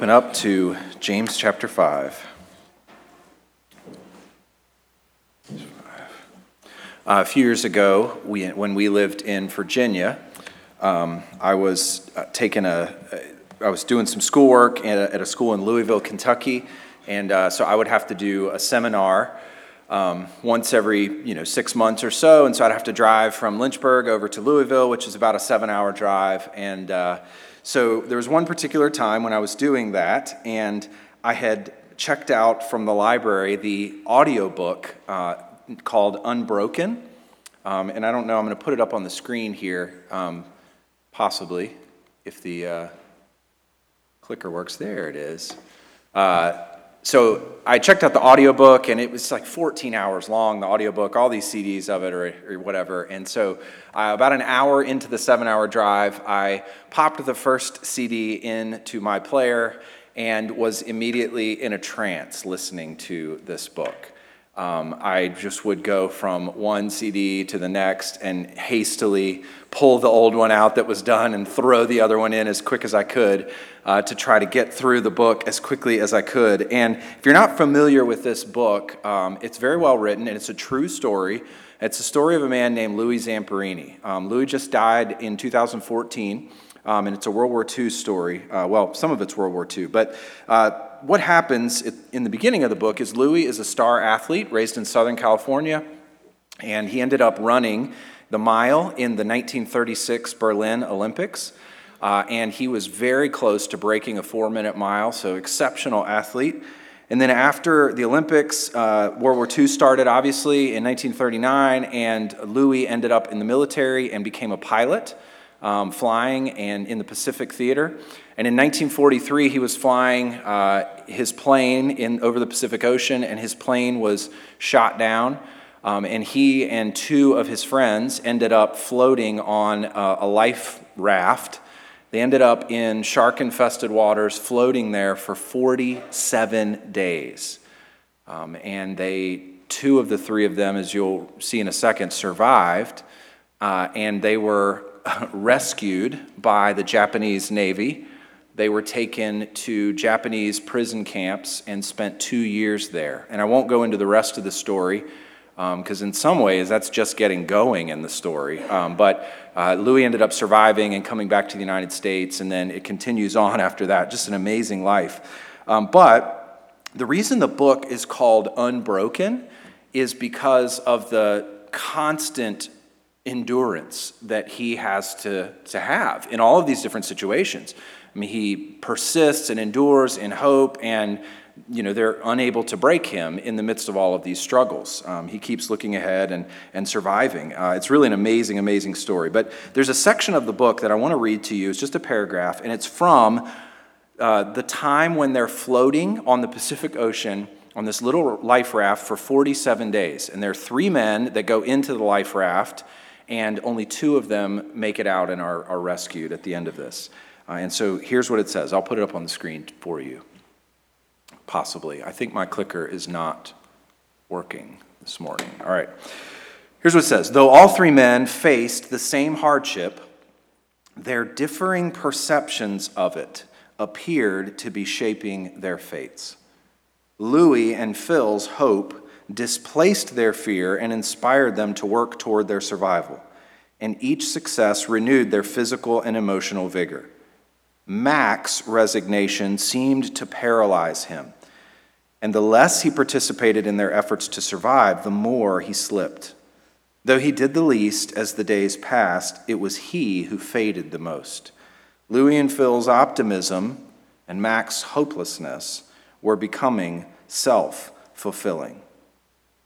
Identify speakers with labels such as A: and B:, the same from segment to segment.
A: open up to James chapter 5. Uh, a few years ago, we, when we lived in Virginia, um, I was uh, taking a, I was doing some schoolwork at a, at a school in Louisville, Kentucky, and uh, so I would have to do a seminar um, once every you know six months or so, and so I'd have to drive from Lynchburg over to Louisville, which is about a seven-hour drive. And uh, so there was one particular time when I was doing that, and I had checked out from the library the audiobook uh, called Unbroken. Um, and I don't know, I'm going to put it up on the screen here, um, possibly, if the uh, clicker works. There it is. Uh, so I checked out the audiobook and it was like 14 hours long, the audiobook, all these CDs of it or, or whatever. And so uh, about an hour into the seven hour drive, I popped the first CD into my player and was immediately in a trance listening to this book. Um, I just would go from one CD to the next and hastily pull the old one out that was done and throw the other one in as quick as I could uh, to try to get through the book as quickly as I could. And if you're not familiar with this book, um, it's very well written and it's a true story. It's a story of a man named Louis Zamperini. Um, Louis just died in 2014. Um, and it's a World War II story. Uh, well, some of it's World War II, but uh, what happens in the beginning of the book is Louis is a star athlete raised in Southern California, and he ended up running the mile in the 1936 Berlin Olympics. Uh, and he was very close to breaking a four minute mile, so exceptional athlete. And then after the Olympics, uh, World War II started, obviously, in 1939, and Louis ended up in the military and became a pilot um, flying and in the Pacific Theater. And in 1943, he was flying uh, his plane in, over the Pacific Ocean, and his plane was shot down. Um, and he and two of his friends ended up floating on a, a life raft. They ended up in shark infested waters, floating there for 47 days. Um, and they, two of the three of them, as you'll see in a second, survived. Uh, and they were rescued by the Japanese Navy. They were taken to Japanese prison camps and spent two years there. And I won't go into the rest of the story because, um, in some ways, that's just getting going in the story. Um, but uh, Louis ended up surviving and coming back to the United States, and then it continues on after that. Just an amazing life. Um, but the reason the book is called Unbroken is because of the constant endurance that he has to, to have in all of these different situations. I mean, he persists and endures in hope, and you know they're unable to break him in the midst of all of these struggles. Um, he keeps looking ahead and and surviving. Uh, it's really an amazing, amazing story. But there's a section of the book that I want to read to you. It's just a paragraph, and it's from uh, the time when they're floating on the Pacific Ocean on this little life raft for 47 days. And there are three men that go into the life raft and only two of them make it out and are, are rescued at the end of this. Uh, and so here's what it says. I'll put it up on the screen for you. Possibly. I think my clicker is not working this morning. All right. Here's what it says Though all three men faced the same hardship, their differing perceptions of it appeared to be shaping their fates. Louis and Phil's hope displaced their fear and inspired them to work toward their survival. And each success renewed their physical and emotional vigor. Mac's resignation seemed to paralyze him. And the less he participated in their efforts to survive, the more he slipped. Though he did the least as the days passed, it was he who faded the most. Louis and Phil's optimism and Mac's hopelessness were becoming self fulfilling.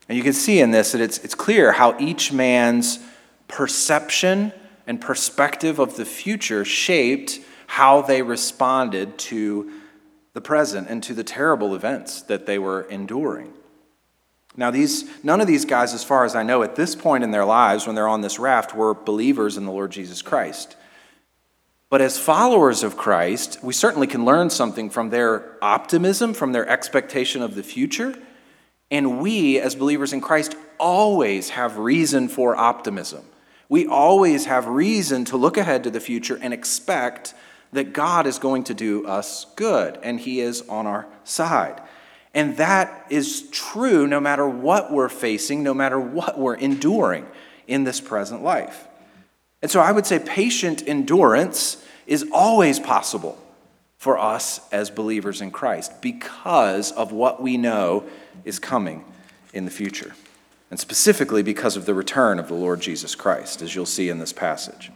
A: And you can see in this that it's, it's clear how each man's perception and perspective of the future shaped how they responded to the present and to the terrible events that they were enduring. Now, these, none of these guys, as far as I know, at this point in their lives, when they're on this raft, were believers in the Lord Jesus Christ. But as followers of Christ, we certainly can learn something from their optimism, from their expectation of the future, and we, as believers in Christ, always have reason for optimism. We always have reason to look ahead to the future and expect that God is going to do us good and He is on our side. And that is true no matter what we're facing, no matter what we're enduring in this present life. And so I would say patient endurance is always possible for us as believers in Christ because of what we know is coming in the future. And specifically because of the return of the Lord Jesus Christ, as you'll see in this passage.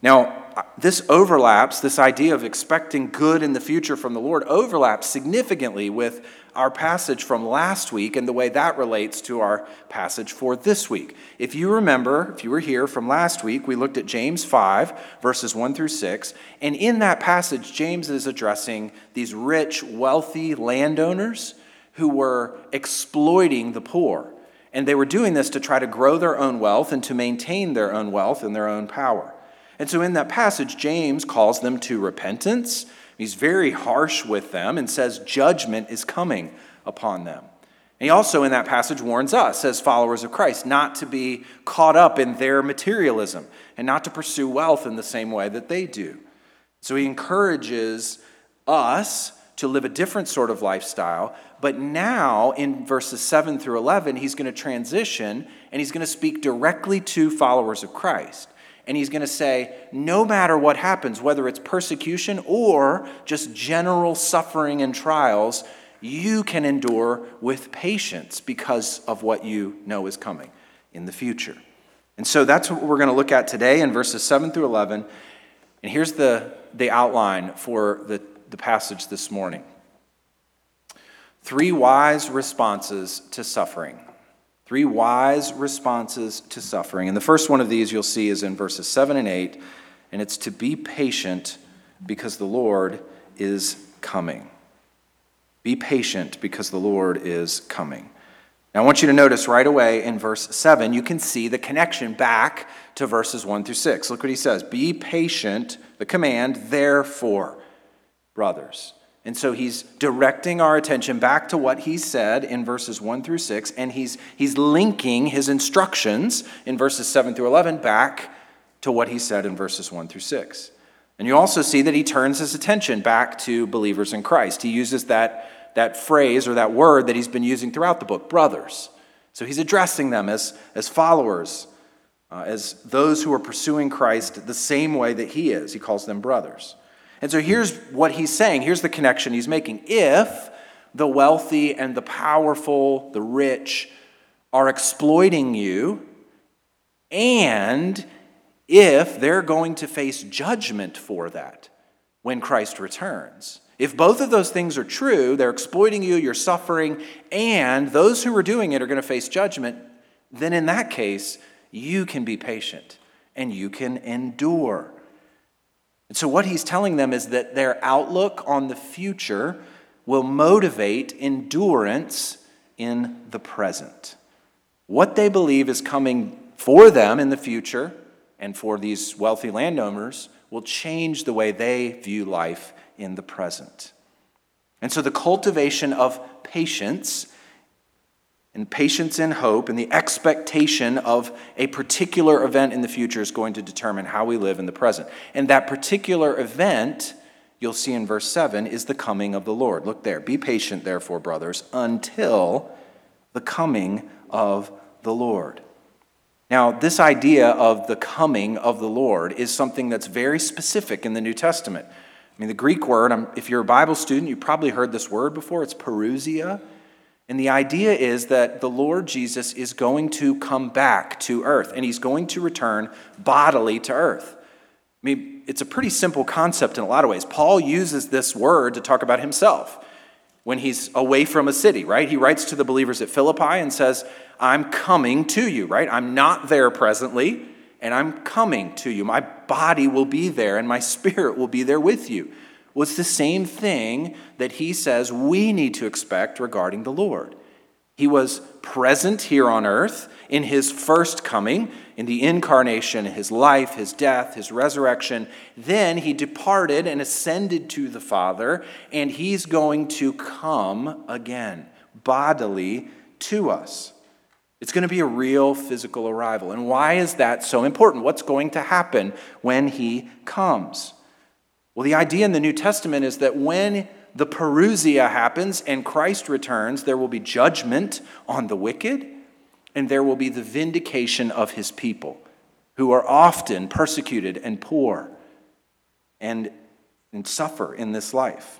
A: Now, uh, this overlaps, this idea of expecting good in the future from the Lord overlaps significantly with our passage from last week and the way that relates to our passage for this week. If you remember, if you were here from last week, we looked at James 5, verses 1 through 6. And in that passage, James is addressing these rich, wealthy landowners who were exploiting the poor. And they were doing this to try to grow their own wealth and to maintain their own wealth and their own power. And so in that passage, James calls them to repentance He's very harsh with them and says judgment is coming upon them. And he also, in that passage, warns us as followers of Christ not to be caught up in their materialism and not to pursue wealth in the same way that they do. So he encourages us to live a different sort of lifestyle. But now, in verses 7 through 11, he's going to transition and he's going to speak directly to followers of Christ. And he's going to say, no matter what happens, whether it's persecution or just general suffering and trials, you can endure with patience because of what you know is coming in the future. And so that's what we're going to look at today in verses 7 through 11. And here's the, the outline for the, the passage this morning three wise responses to suffering. Three wise responses to suffering. And the first one of these you'll see is in verses 7 and 8, and it's to be patient because the Lord is coming. Be patient because the Lord is coming. Now, I want you to notice right away in verse 7, you can see the connection back to verses 1 through 6. Look what he says Be patient, the command, therefore, brothers. And so he's directing our attention back to what he said in verses 1 through 6, and he's, he's linking his instructions in verses 7 through 11 back to what he said in verses 1 through 6. And you also see that he turns his attention back to believers in Christ. He uses that, that phrase or that word that he's been using throughout the book, brothers. So he's addressing them as, as followers, uh, as those who are pursuing Christ the same way that he is. He calls them brothers. And so here's what he's saying. Here's the connection he's making. If the wealthy and the powerful, the rich, are exploiting you, and if they're going to face judgment for that when Christ returns. If both of those things are true, they're exploiting you, you're suffering, and those who are doing it are going to face judgment, then in that case, you can be patient and you can endure. And so, what he's telling them is that their outlook on the future will motivate endurance in the present. What they believe is coming for them in the future and for these wealthy landowners will change the way they view life in the present. And so, the cultivation of patience and patience and hope and the expectation of a particular event in the future is going to determine how we live in the present. And that particular event, you'll see in verse 7, is the coming of the Lord. Look there. Be patient, therefore, brothers, until the coming of the Lord. Now, this idea of the coming of the Lord is something that's very specific in the New Testament. I mean, the Greek word, um, if you're a Bible student, you probably heard this word before. It's parousia. And the idea is that the Lord Jesus is going to come back to earth and he's going to return bodily to earth. I mean, it's a pretty simple concept in a lot of ways. Paul uses this word to talk about himself when he's away from a city, right? He writes to the believers at Philippi and says, I'm coming to you, right? I'm not there presently, and I'm coming to you. My body will be there, and my spirit will be there with you was the same thing that he says we need to expect regarding the Lord. He was present here on earth in his first coming, in the incarnation, his life, his death, his resurrection. Then he departed and ascended to the Father, and he's going to come again, bodily to us. It's going to be a real physical arrival. And why is that so important? What's going to happen when he comes? Well, the idea in the New Testament is that when the parousia happens and Christ returns, there will be judgment on the wicked and there will be the vindication of his people who are often persecuted and poor and, and suffer in this life.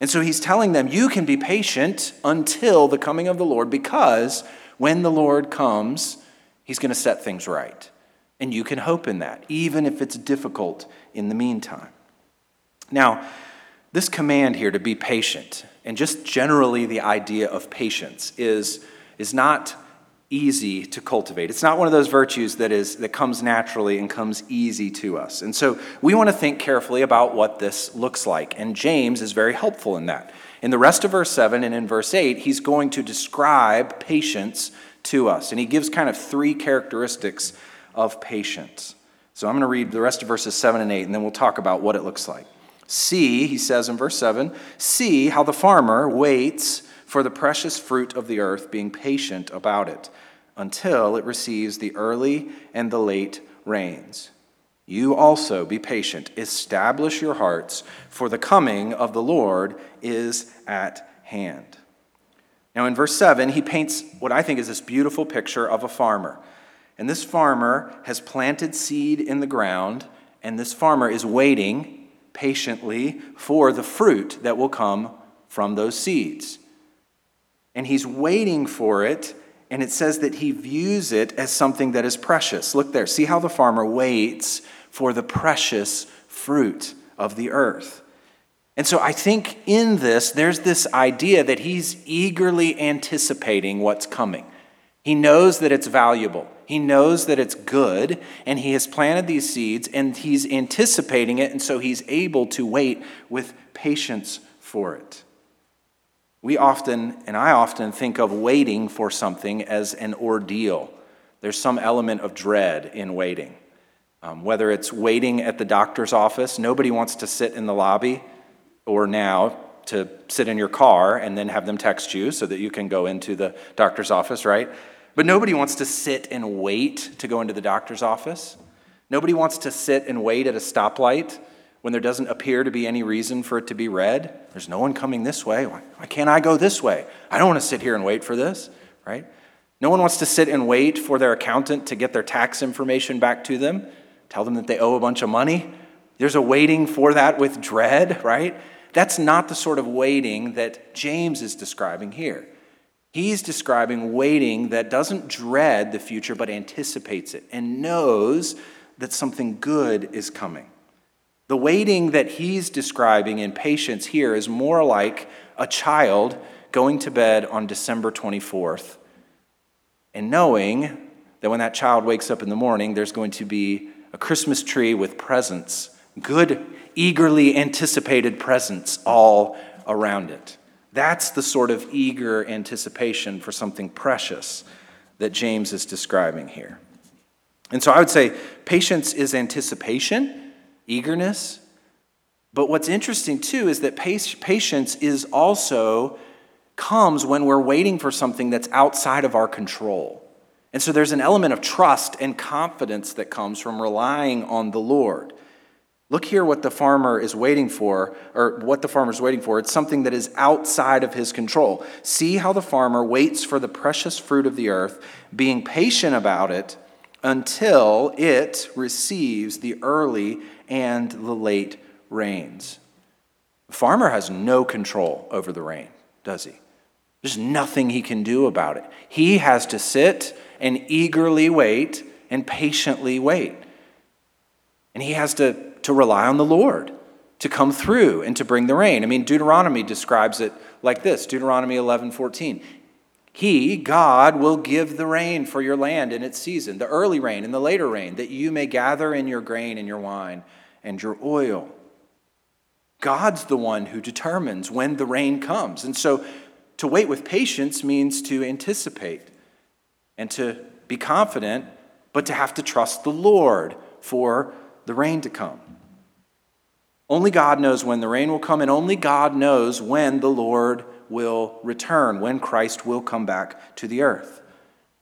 A: And so he's telling them, you can be patient until the coming of the Lord because when the Lord comes, he's going to set things right. And you can hope in that, even if it's difficult in the meantime. Now, this command here to be patient, and just generally the idea of patience, is, is not easy to cultivate. It's not one of those virtues that is that comes naturally and comes easy to us. And so we want to think carefully about what this looks like. And James is very helpful in that. In the rest of verse 7 and in verse 8, he's going to describe patience to us. And he gives kind of three characteristics of patience. So I'm going to read the rest of verses 7 and 8 and then we'll talk about what it looks like. See, he says in verse 7, see how the farmer waits for the precious fruit of the earth, being patient about it until it receives the early and the late rains. You also be patient, establish your hearts, for the coming of the Lord is at hand. Now, in verse 7, he paints what I think is this beautiful picture of a farmer. And this farmer has planted seed in the ground, and this farmer is waiting patiently for the fruit that will come from those seeds. And he's waiting for it, and it says that he views it as something that is precious. Look there. See how the farmer waits for the precious fruit of the earth. And so I think in this, there's this idea that he's eagerly anticipating what's coming. He knows that it's valuable. He knows that it's good, and he has planted these seeds, and he's anticipating it, and so he's able to wait with patience for it. We often, and I often, think of waiting for something as an ordeal. There's some element of dread in waiting. Um, whether it's waiting at the doctor's office, nobody wants to sit in the lobby, or now to sit in your car and then have them text you so that you can go into the doctor's office, right? But nobody wants to sit and wait to go into the doctor's office. Nobody wants to sit and wait at a stoplight when there doesn't appear to be any reason for it to be red. There's no one coming this way. Why, why can't I go this way? I don't want to sit here and wait for this, right? No one wants to sit and wait for their accountant to get their tax information back to them, tell them that they owe a bunch of money. There's a waiting for that with dread, right? That's not the sort of waiting that James is describing here. He's describing waiting that doesn't dread the future but anticipates it and knows that something good is coming. The waiting that he's describing in patience here is more like a child going to bed on December 24th and knowing that when that child wakes up in the morning, there's going to be a Christmas tree with presents, good, eagerly anticipated presents all around it. That's the sort of eager anticipation for something precious that James is describing here. And so I would say patience is anticipation, eagerness. But what's interesting too is that patience is also comes when we're waiting for something that's outside of our control. And so there's an element of trust and confidence that comes from relying on the Lord. Look here what the farmer is waiting for, or what the farmer is waiting for. It's something that is outside of his control. See how the farmer waits for the precious fruit of the earth, being patient about it until it receives the early and the late rains. The farmer has no control over the rain, does he? There's nothing he can do about it. He has to sit and eagerly wait and patiently wait. And he has to to rely on the Lord to come through and to bring the rain. I mean, Deuteronomy describes it like this Deuteronomy 11 14. He, God, will give the rain for your land in its season, the early rain and the later rain, that you may gather in your grain and your wine and your oil. God's the one who determines when the rain comes. And so to wait with patience means to anticipate and to be confident, but to have to trust the Lord for the rain to come. Only God knows when the rain will come, and only God knows when the Lord will return, when Christ will come back to the earth.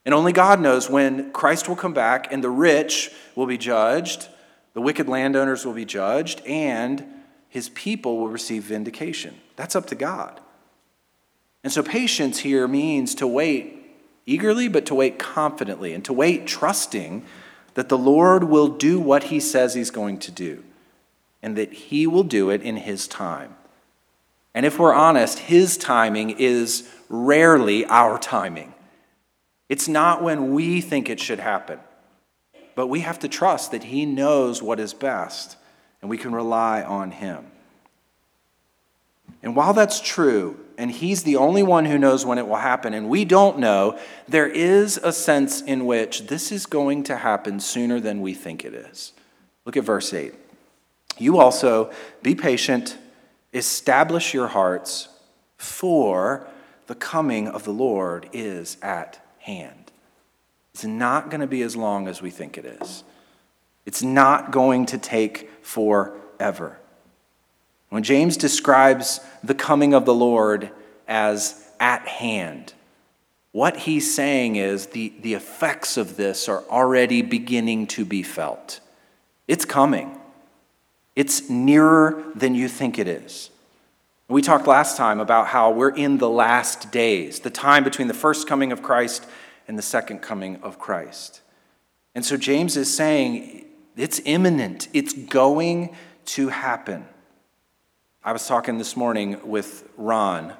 A: And only God knows when Christ will come back and the rich will be judged, the wicked landowners will be judged, and his people will receive vindication. That's up to God. And so patience here means to wait eagerly, but to wait confidently, and to wait trusting that the Lord will do what he says he's going to do, and that he will do it in his time. And if we're honest, his timing is rarely our timing. It's not when we think it should happen, but we have to trust that he knows what is best, and we can rely on him. And while that's true, and He's the only one who knows when it will happen, and we don't know, there is a sense in which this is going to happen sooner than we think it is. Look at verse 8. You also be patient, establish your hearts, for the coming of the Lord is at hand. It's not going to be as long as we think it is. It's not going to take forever. When James describes the coming of the Lord as at hand, what he's saying is the, the effects of this are already beginning to be felt. It's coming, it's nearer than you think it is. We talked last time about how we're in the last days, the time between the first coming of Christ and the second coming of Christ. And so James is saying it's imminent, it's going to happen. I was talking this morning with Ron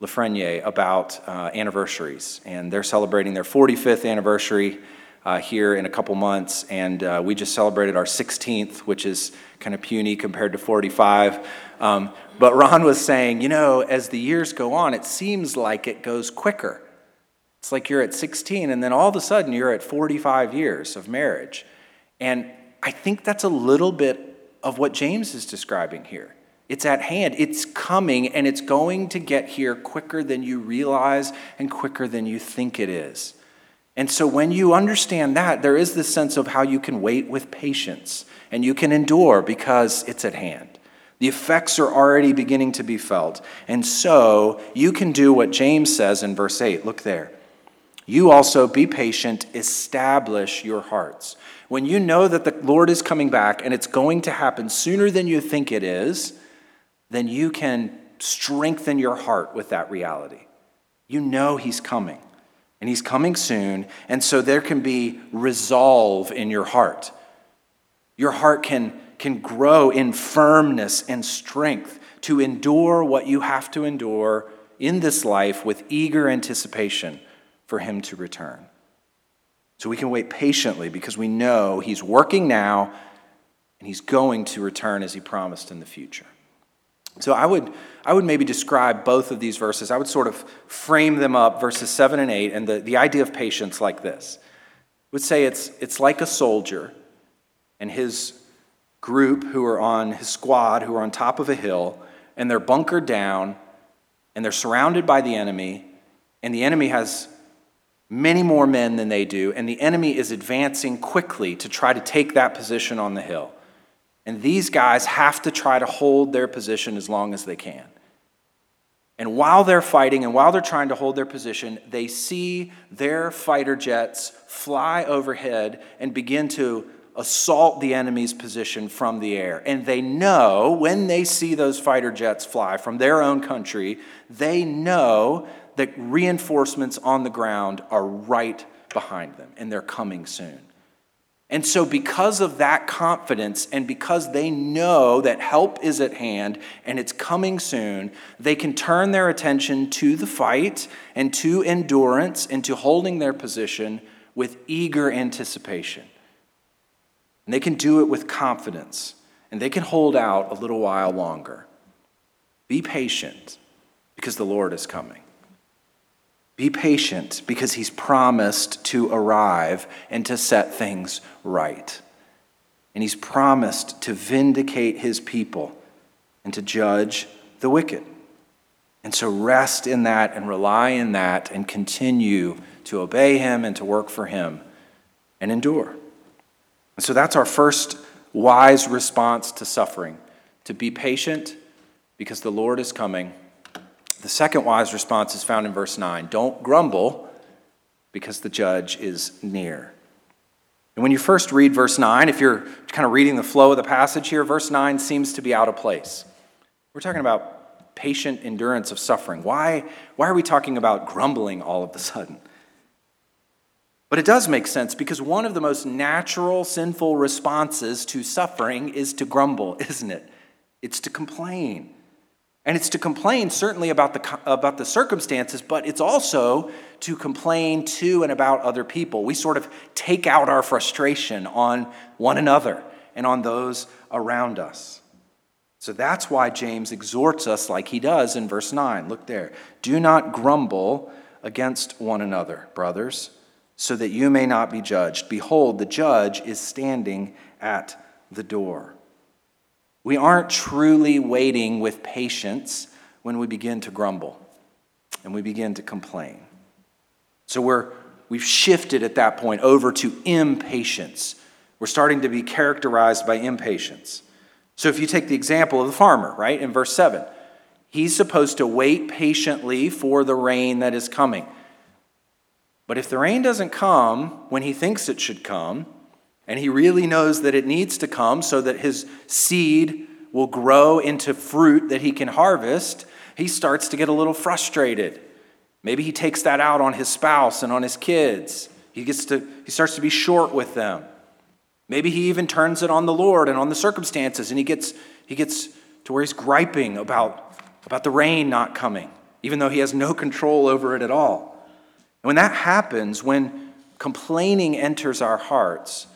A: Lafreniere about uh, anniversaries, and they're celebrating their 45th anniversary uh, here in a couple months, and uh, we just celebrated our 16th, which is kind of puny compared to 45. Um, but Ron was saying, you know, as the years go on, it seems like it goes quicker. It's like you're at 16, and then all of a sudden you're at 45 years of marriage. And I think that's a little bit of what James is describing here. It's at hand, it's coming, and it's going to get here quicker than you realize and quicker than you think it is. And so, when you understand that, there is this sense of how you can wait with patience and you can endure because it's at hand. The effects are already beginning to be felt. And so, you can do what James says in verse 8. Look there. You also be patient, establish your hearts. When you know that the Lord is coming back and it's going to happen sooner than you think it is, then you can strengthen your heart with that reality. You know He's coming, and He's coming soon, and so there can be resolve in your heart. Your heart can, can grow in firmness and strength to endure what you have to endure in this life with eager anticipation for Him to return. So we can wait patiently because we know He's working now and He's going to return as He promised in the future. So I would, I would maybe describe both of these verses. I would sort of frame them up, verses 7 and 8, and the, the idea of patience like this. I would say it's, it's like a soldier and his group who are on his squad, who are on top of a hill, and they're bunkered down, and they're surrounded by the enemy, and the enemy has many more men than they do, and the enemy is advancing quickly to try to take that position on the hill. And these guys have to try to hold their position as long as they can. And while they're fighting and while they're trying to hold their position, they see their fighter jets fly overhead and begin to assault the enemy's position from the air. And they know when they see those fighter jets fly from their own country, they know that reinforcements on the ground are right behind them and they're coming soon. And so, because of that confidence, and because they know that help is at hand and it's coming soon, they can turn their attention to the fight and to endurance and to holding their position with eager anticipation. And they can do it with confidence, and they can hold out a little while longer. Be patient because the Lord is coming. Be patient because he's promised to arrive and to set things right. And he's promised to vindicate his people and to judge the wicked. And so rest in that and rely in that and continue to obey him and to work for him and endure. And so that's our first wise response to suffering to be patient because the Lord is coming the second wise response is found in verse 9 Don't grumble because the judge is near. And when you first read verse 9, if you're kind of reading the flow of the passage here, verse 9 seems to be out of place. We're talking about patient endurance of suffering. Why, why are we talking about grumbling all of a sudden? But it does make sense because one of the most natural sinful responses to suffering is to grumble, isn't it? It's to complain. And it's to complain certainly about the, about the circumstances, but it's also to complain to and about other people. We sort of take out our frustration on one another and on those around us. So that's why James exhorts us like he does in verse 9. Look there. Do not grumble against one another, brothers so that you may not be judged. Behold, the judge is standing at the door. We aren't truly waiting with patience when we begin to grumble and we begin to complain. So we're, we've shifted at that point over to impatience. We're starting to be characterized by impatience. So if you take the example of the farmer, right, in verse 7, he's supposed to wait patiently for the rain that is coming. But if the rain doesn't come when he thinks it should come, and he really knows that it needs to come so that his seed will grow into fruit that he can harvest, he starts to get a little frustrated. Maybe he takes that out on his spouse and on his kids. He gets to he starts to be short with them. Maybe he even turns it on the Lord and on the circumstances and he gets he gets to where he's griping about about the rain not coming, even though he has no control over it at all. And when that happens, when complaining enters our hearts,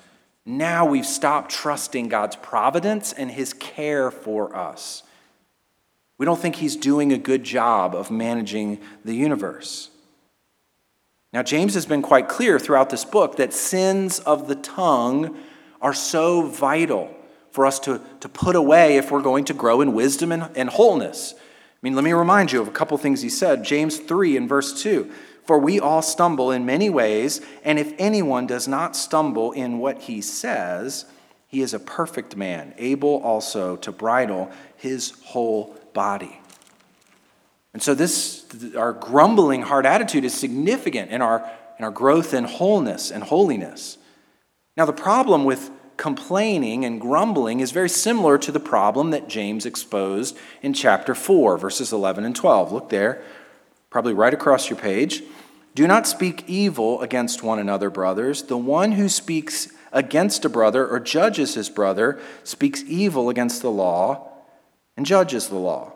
A: now we've stopped trusting God's providence and his care for us. We don't think he's doing a good job of managing the universe. Now, James has been quite clear throughout this book that sins of the tongue are so vital for us to, to put away if we're going to grow in wisdom and, and wholeness. I mean, let me remind you of a couple things he said. James 3 and verse 2 for we all stumble in many ways, and if anyone does not stumble in what he says, he is a perfect man, able also to bridle his whole body. And so this our grumbling heart attitude is significant in our in our growth in wholeness and holiness. Now the problem with complaining and grumbling is very similar to the problem that James exposed in chapter 4 verses 11 and 12. Look there, probably right across your page. Do not speak evil against one another, brothers. The one who speaks against a brother or judges his brother speaks evil against the law and judges the law.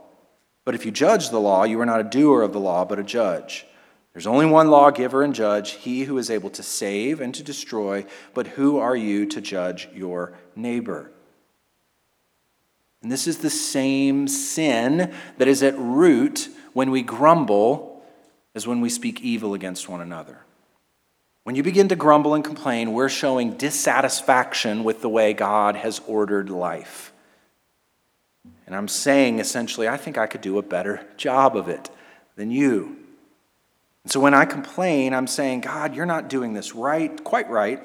A: But if you judge the law, you are not a doer of the law, but a judge. There's only one lawgiver and judge, he who is able to save and to destroy. But who are you to judge your neighbor? And this is the same sin that is at root when we grumble is when we speak evil against one another. When you begin to grumble and complain, we're showing dissatisfaction with the way God has ordered life. And I'm saying essentially, I think I could do a better job of it than you. And so when I complain, I'm saying, God, you're not doing this right, quite right.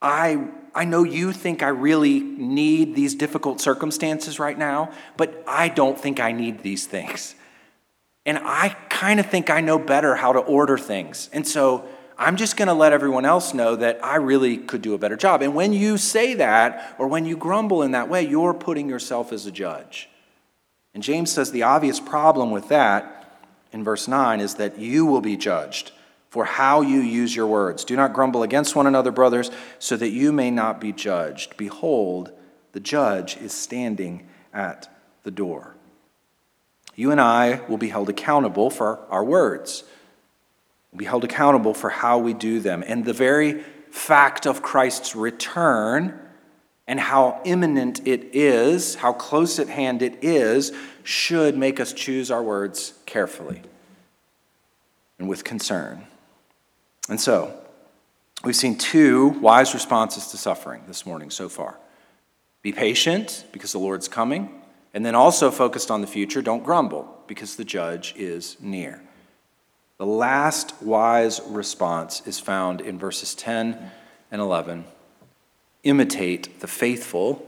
A: I, I know you think I really need these difficult circumstances right now, but I don't think I need these things. And I kind of think I know better how to order things. And so I'm just going to let everyone else know that I really could do a better job. And when you say that, or when you grumble in that way, you're putting yourself as a judge. And James says the obvious problem with that in verse 9 is that you will be judged for how you use your words. Do not grumble against one another, brothers, so that you may not be judged. Behold, the judge is standing at the door you and I will be held accountable for our words. We'll be held accountable for how we do them. And the very fact of Christ's return and how imminent it is, how close at hand it is, should make us choose our words carefully and with concern. And so, we've seen two wise responses to suffering this morning so far. Be patient because the Lord's coming and then also focused on the future, don't grumble, because the judge is near. The last wise response is found in verses 10 and 11. Imitate the faithful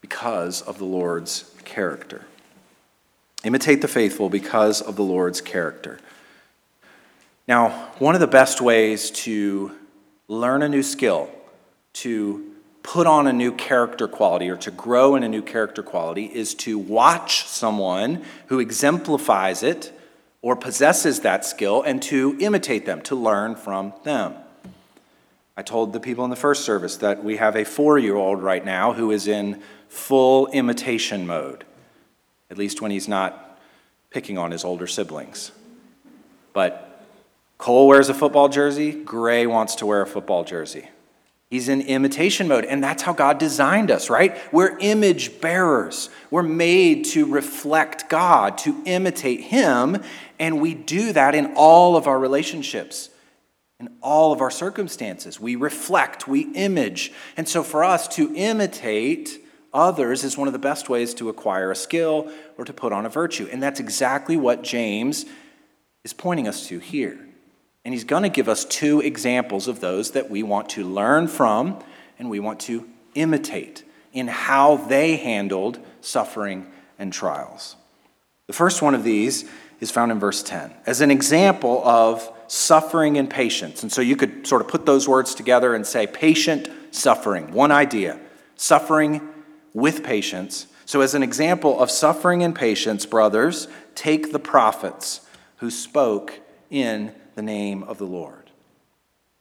A: because of the Lord's character. Imitate the faithful because of the Lord's character. Now, one of the best ways to learn a new skill, to put on a new character quality or to grow in a new character quality is to watch someone who exemplifies it or possesses that skill and to imitate them, to learn from them. I told the people in the first service that we have a four year old right now who is in full imitation mode, at least when he's not picking on his older siblings. But Cole wears a football jersey, Gray wants to wear a football jersey. He's in imitation mode, and that's how God designed us, right? We're image bearers. We're made to reflect God, to imitate Him, and we do that in all of our relationships, in all of our circumstances. We reflect, we image. And so for us to imitate others is one of the best ways to acquire a skill or to put on a virtue. And that's exactly what James is pointing us to here. And he's going to give us two examples of those that we want to learn from and we want to imitate in how they handled suffering and trials. The first one of these is found in verse 10 as an example of suffering and patience. And so you could sort of put those words together and say patient suffering. One idea suffering with patience. So, as an example of suffering and patience, brothers, take the prophets who spoke in the name of the Lord.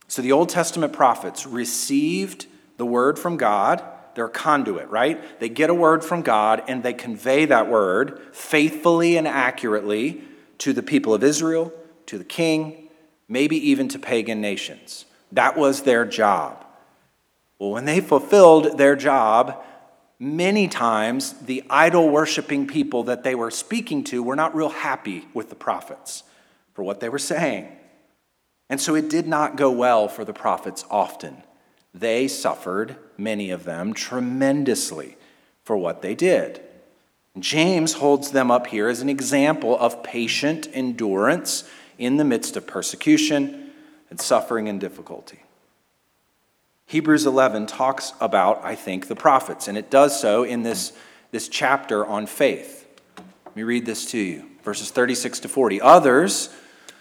A: So the Old Testament prophets received the word from God. They're a conduit, right? They get a word from God and they convey that word faithfully and accurately to the people of Israel, to the king, maybe even to pagan nations. That was their job. Well, when they fulfilled their job, many times the idol worshiping people that they were speaking to were not real happy with the prophets for what they were saying. And so it did not go well for the prophets often. They suffered, many of them, tremendously for what they did. James holds them up here as an example of patient endurance in the midst of persecution and suffering and difficulty. Hebrews 11 talks about, I think, the prophets, and it does so in this, this chapter on faith. Let me read this to you verses 36 to 40. Others,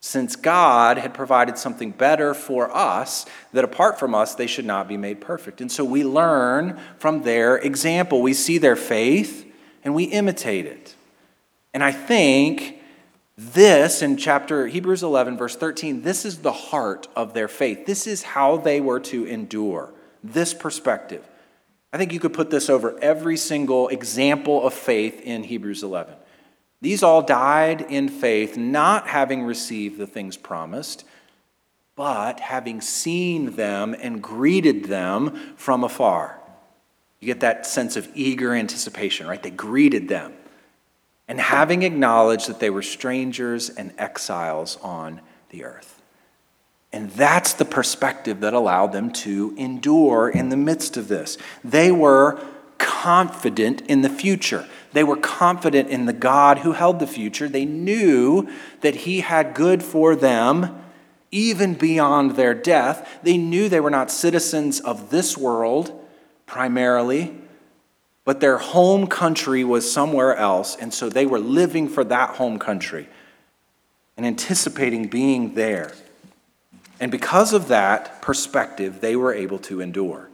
A: since God had provided something better for us, that apart from us, they should not be made perfect. And so we learn from their example. We see their faith and we imitate it. And I think this in chapter Hebrews 11, verse 13, this is the heart of their faith. This is how they were to endure, this perspective. I think you could put this over every single example of faith in Hebrews 11. These all died in faith, not having received the things promised, but having seen them and greeted them from afar. You get that sense of eager anticipation, right? They greeted them. And having acknowledged that they were strangers and exiles on the earth. And that's the perspective that allowed them to endure in the midst of this. They were confident in the future. They were confident in the God who held the future. They knew that He had good for them even beyond their death. They knew they were not citizens of this world primarily, but their home country was somewhere else. And so they were living for that home country and anticipating being there. And because of that perspective, they were able to endure,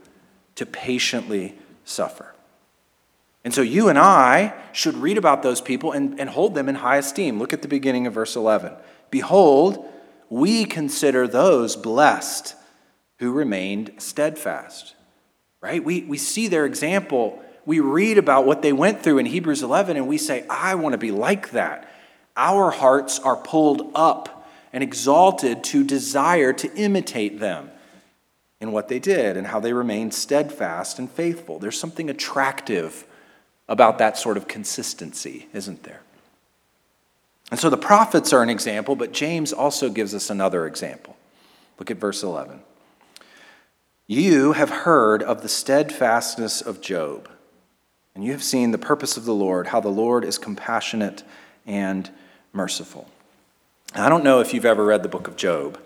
A: to patiently suffer. And so you and I should read about those people and, and hold them in high esteem. Look at the beginning of verse 11. Behold, we consider those blessed who remained steadfast. Right? We, we see their example. We read about what they went through in Hebrews 11 and we say, I want to be like that. Our hearts are pulled up and exalted to desire to imitate them in what they did and how they remained steadfast and faithful. There's something attractive about that sort of consistency, isn't there? And so the prophets are an example, but James also gives us another example. Look at verse 11. You have heard of the steadfastness of Job, and you have seen the purpose of the Lord, how the Lord is compassionate and merciful. I don't know if you've ever read the book of Job.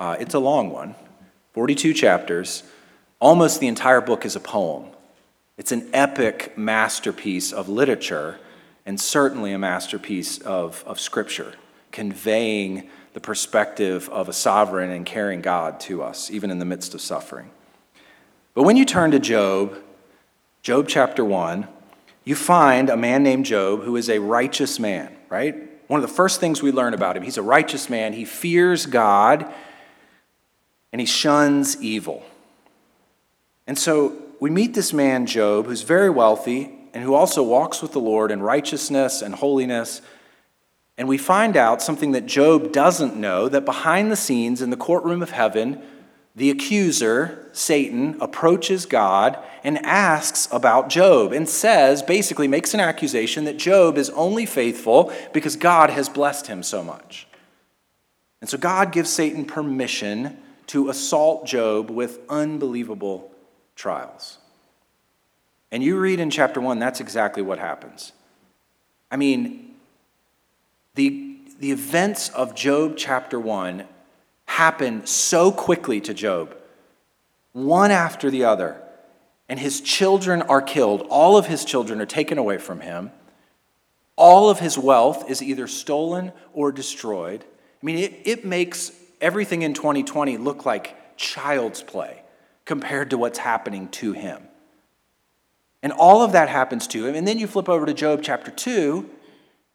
A: Uh, it's a long one, 42 chapters. Almost the entire book is a poem. It's an epic masterpiece of literature and certainly a masterpiece of, of scripture, conveying the perspective of a sovereign and caring God to us, even in the midst of suffering. But when you turn to Job, Job chapter 1, you find a man named Job who is a righteous man, right? One of the first things we learn about him, he's a righteous man. He fears God and he shuns evil. And so we meet this man, Job, who's very wealthy and who also walks with the Lord in righteousness and holiness. And we find out something that Job doesn't know that behind the scenes in the courtroom of heaven, the accuser, Satan, approaches God and asks about Job and says, basically, makes an accusation that Job is only faithful because God has blessed him so much. And so God gives Satan permission to assault Job with unbelievable trials. And you read in chapter 1, that's exactly what happens. I mean, the, the events of Job chapter 1 happen so quickly to Job, one after the other, and his children are killed. All of his children are taken away from him. All of his wealth is either stolen or destroyed. I mean, it, it makes everything in 2020 look like child's play compared to what's happening to him. And all of that happens to him. And then you flip over to Job chapter 2,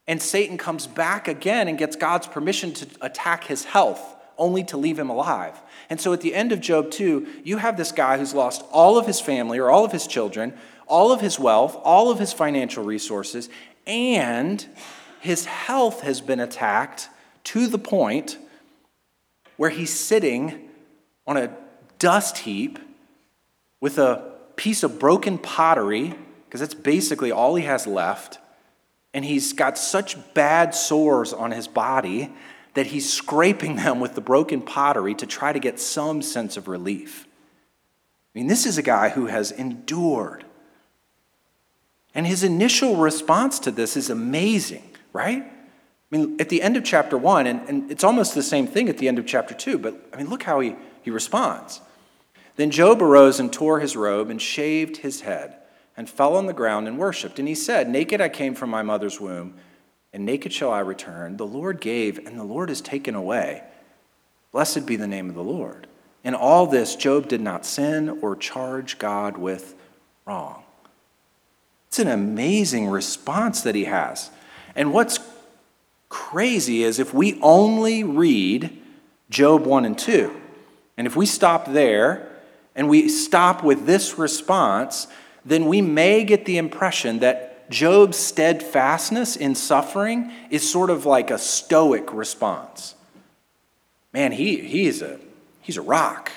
A: and Satan comes back again and gets God's permission to attack his health only to leave him alive. And so at the end of Job 2, you have this guy who's lost all of his family or all of his children, all of his wealth, all of his financial resources, and his health has been attacked to the point where he's sitting on a dust heap with a piece of broken pottery, because that's basically all he has left. And he's got such bad sores on his body that he's scraping them with the broken pottery to try to get some sense of relief. I mean, this is a guy who has endured. And his initial response to this is amazing, right? I mean, at the end of chapter one, and, and it's almost the same thing at the end of chapter two, but I mean, look how he, he responds. Then Job arose and tore his robe and shaved his head and fell on the ground and worshiped. And he said, Naked I came from my mother's womb and naked shall I return. The Lord gave, and the Lord has taken away. Blessed be the name of the Lord. In all this, Job did not sin or charge God with wrong. It's an amazing response that he has. And what's crazy is if we only read Job 1 and 2, and if we stop there and we stop with this response, then we may get the impression that Job's steadfastness in suffering is sort of like a stoic response. Man, he, he's, a, he's a rock.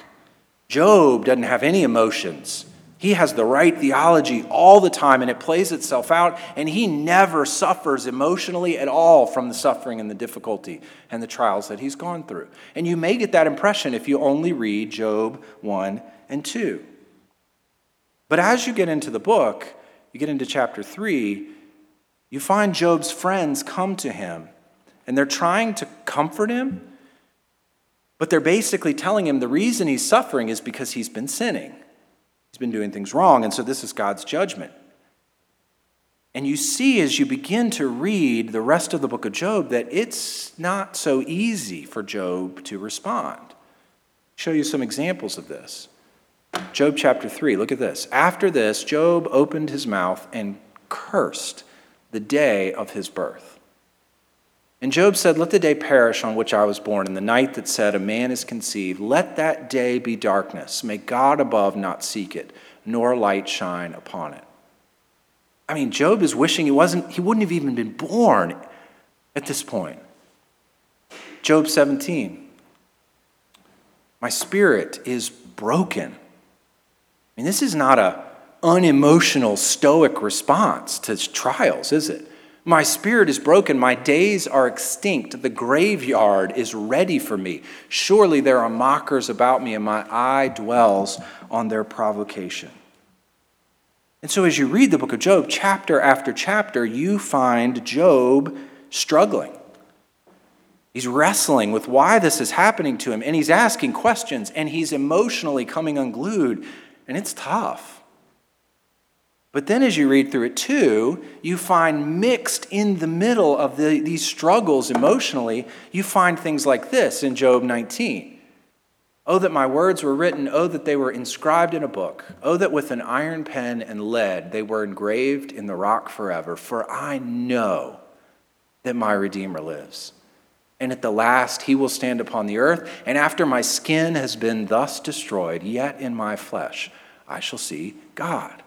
A: Job doesn't have any emotions. He has the right theology all the time, and it plays itself out, and he never suffers emotionally at all from the suffering and the difficulty and the trials that he's gone through. And you may get that impression if you only read Job 1 and 2. But as you get into the book, you get into chapter 3, you find Job's friends come to him and they're trying to comfort him, but they're basically telling him the reason he's suffering is because he's been sinning. He's been doing things wrong, and so this is God's judgment. And you see as you begin to read the rest of the book of Job that it's not so easy for Job to respond. I'll show you some examples of this. Job chapter 3, look at this. After this, Job opened his mouth and cursed the day of his birth. And Job said, Let the day perish on which I was born, and the night that said, A man is conceived. Let that day be darkness. May God above not seek it, nor light shine upon it. I mean, Job is wishing he wasn't, he wouldn't have even been born at this point. Job 17. My spirit is broken. I mean, this is not a unemotional, stoic response to trials, is it? My spirit is broken. My days are extinct. The graveyard is ready for me. Surely there are mockers about me, and my eye dwells on their provocation. And so, as you read the book of Job, chapter after chapter, you find Job struggling. He's wrestling with why this is happening to him, and he's asking questions, and he's emotionally coming unglued, and it's tough. But then, as you read through it too, you find mixed in the middle of the, these struggles emotionally, you find things like this in Job 19. Oh, that my words were written. Oh, that they were inscribed in a book. Oh, that with an iron pen and lead they were engraved in the rock forever. For I know that my Redeemer lives. And at the last he will stand upon the earth. And after my skin has been thus destroyed, yet in my flesh I shall see God.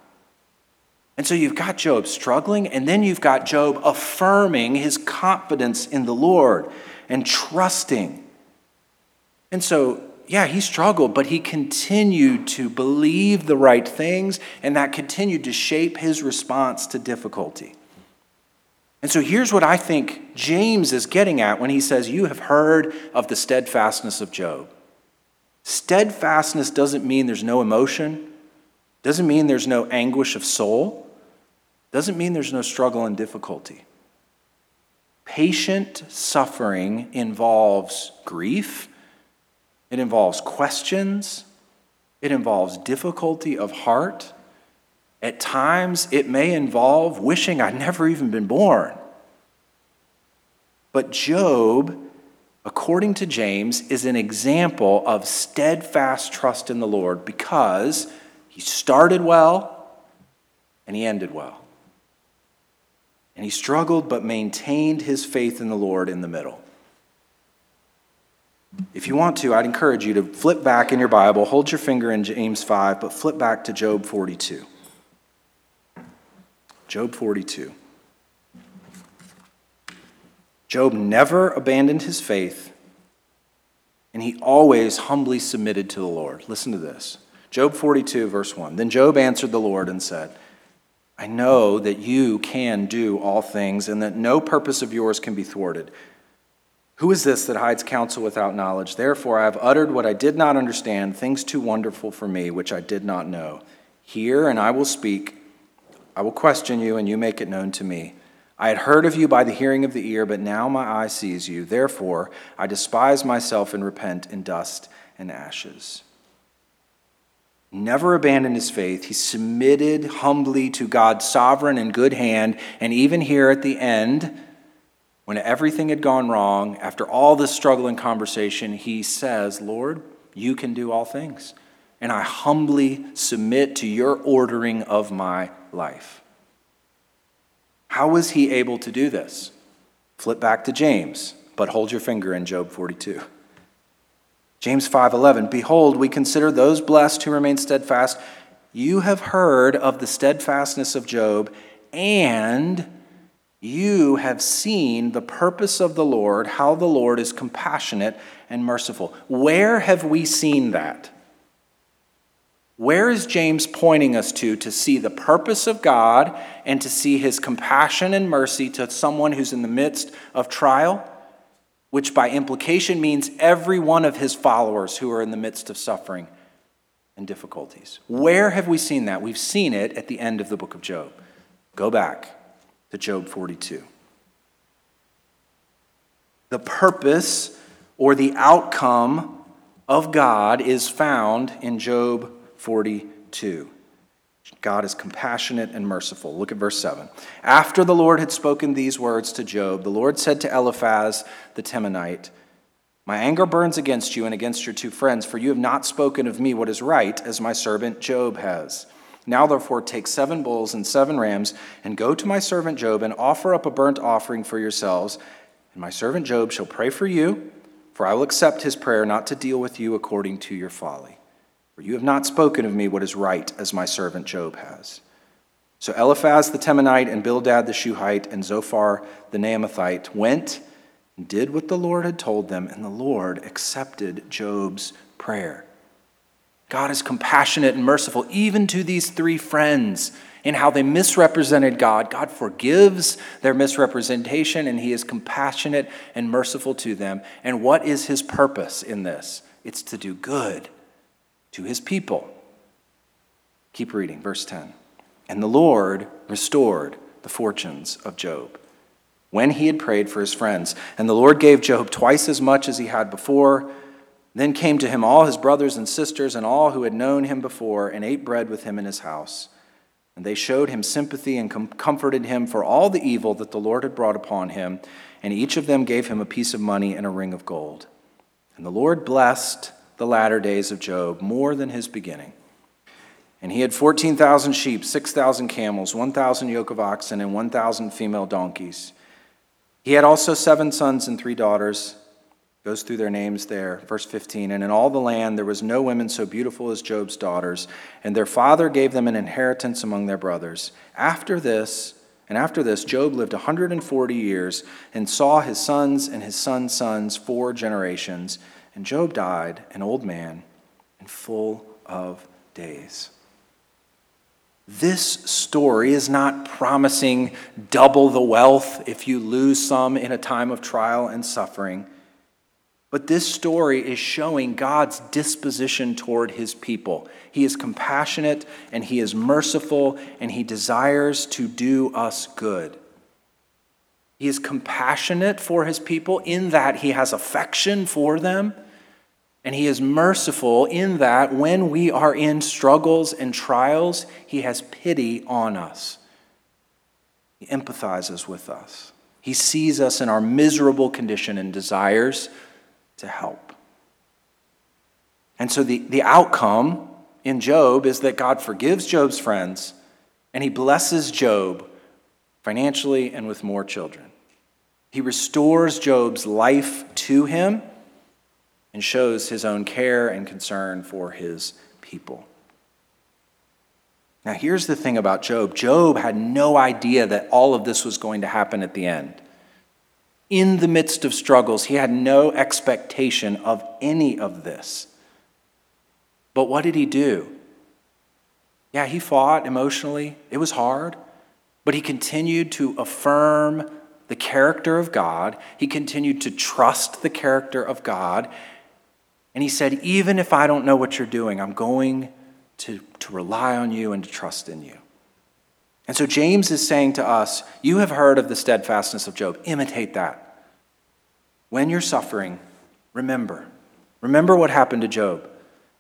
A: And so you've got Job struggling, and then you've got Job affirming his confidence in the Lord and trusting. And so, yeah, he struggled, but he continued to believe the right things, and that continued to shape his response to difficulty. And so here's what I think James is getting at when he says, You have heard of the steadfastness of Job. Steadfastness doesn't mean there's no emotion, doesn't mean there's no anguish of soul doesn't mean there's no struggle and difficulty. Patient suffering involves grief, it involves questions, it involves difficulty of heart. At times, it may involve wishing I'd never even been born. But Job, according to James, is an example of steadfast trust in the Lord because he started well and he ended well. And he struggled but maintained his faith in the Lord in the middle. If you want to, I'd encourage you to flip back in your Bible, hold your finger in James 5, but flip back to Job 42. Job 42. Job never abandoned his faith, and he always humbly submitted to the Lord. Listen to this Job 42, verse 1. Then Job answered the Lord and said, I know that you can do all things and that no purpose of yours can be thwarted. Who is this that hides counsel without knowledge? Therefore, I have uttered what I did not understand, things too wonderful for me, which I did not know. Hear, and I will speak. I will question you, and you make it known to me. I had heard of you by the hearing of the ear, but now my eye sees you. Therefore, I despise myself and repent in dust and ashes never abandoned his faith. He submitted humbly to God's sovereign and good hand. And even here at the end, when everything had gone wrong, after all this struggle and conversation, he says, Lord, you can do all things. And I humbly submit to your ordering of my life. How was he able to do this? Flip back to James, but hold your finger in Job 42. James 5:11 Behold we consider those blessed who remain steadfast you have heard of the steadfastness of Job and you have seen the purpose of the Lord how the Lord is compassionate and merciful where have we seen that where is James pointing us to to see the purpose of God and to see his compassion and mercy to someone who's in the midst of trial which by implication means every one of his followers who are in the midst of suffering and difficulties. Where have we seen that? We've seen it at the end of the book of Job. Go back to Job 42. The purpose or the outcome of God is found in Job 42. God is compassionate and merciful. Look at verse 7. After the Lord had spoken these words to Job, the Lord said to Eliphaz the Temanite, My anger burns against you and against your two friends, for you have not spoken of me what is right, as my servant Job has. Now, therefore, take seven bulls and seven rams, and go to my servant Job, and offer up a burnt offering for yourselves. And my servant Job shall pray for you, for I will accept his prayer not to deal with you according to your folly. For you have not spoken of me what is right, as my servant Job has. So Eliphaz the Temanite, and Bildad the Shuhite, and Zophar the Naamathite went and did what the Lord had told them, and the Lord accepted Job's prayer. God is compassionate and merciful even to these three friends in how they misrepresented God. God forgives their misrepresentation, and He is compassionate and merciful to them. And what is His purpose in this? It's to do good to his people. Keep reading, verse 10. And the Lord restored the fortunes of Job when he had prayed for his friends. And the Lord gave Job twice as much as he had before. Then came to him all his brothers and sisters and all who had known him before and ate bread with him in his house. And they showed him sympathy and com- comforted him for all the evil that the Lord had brought upon him. And each of them gave him a piece of money and a ring of gold. And the Lord blessed the latter days of Job more than his beginning. And he had 14,000 sheep, 6,000 camels, 1,000 yoke of oxen, and 1,000 female donkeys. He had also seven sons and three daughters. Goes through their names there. Verse 15. And in all the land there was no women so beautiful as Job's daughters, and their father gave them an inheritance among their brothers. After this, and after this, Job lived 140 years and saw his sons and his sons' sons four generations. And Job died, an old man and full of days. This story is not promising double the wealth if you lose some in a time of trial and suffering. But this story is showing God's disposition toward his people. He is compassionate and he is merciful and he desires to do us good. He is compassionate for his people in that he has affection for them and he is merciful in that when we are in struggles and trials, he has pity on us. He empathizes with us. He sees us in our miserable condition and desires to help. And so the, the outcome in Job is that God forgives Job's friends and he blesses Job financially and with more children. He restores Job's life to him and shows his own care and concern for his people. Now, here's the thing about Job Job had no idea that all of this was going to happen at the end. In the midst of struggles, he had no expectation of any of this. But what did he do? Yeah, he fought emotionally, it was hard, but he continued to affirm the character of God. He continued to trust the character of God. And he said, Even if I don't know what you're doing, I'm going to, to rely on you and to trust in you. And so James is saying to us, You have heard of the steadfastness of Job. Imitate that. When you're suffering, remember. Remember what happened to Job.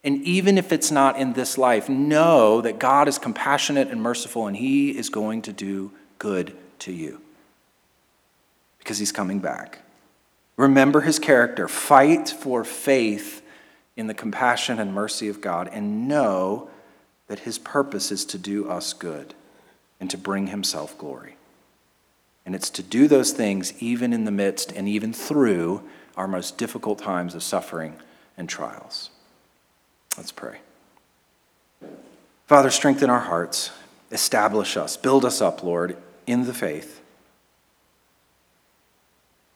A: And even if it's not in this life, know that God is compassionate and merciful and he is going to do good to you because he's coming back. Remember his character. Fight for faith in the compassion and mercy of God and know that his purpose is to do us good and to bring himself glory. And it's to do those things even in the midst and even through our most difficult times of suffering and trials. Let's pray. Father, strengthen our hearts, establish us, build us up, Lord, in the faith.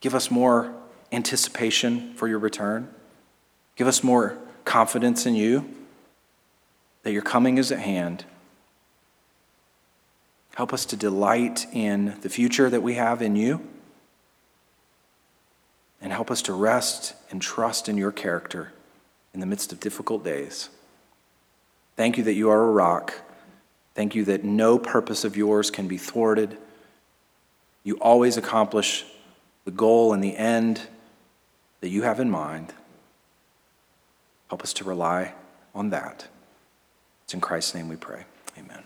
A: Give us more anticipation for your return. Give us more confidence in you that your coming is at hand. Help us to delight in the future that we have in you. And help us to rest and trust in your character in the midst of difficult days. Thank you that you are a rock. Thank you that no purpose of yours can be thwarted. You always accomplish the goal and the end that you have in mind. Help us to rely on that. It's in Christ's name we pray. Amen.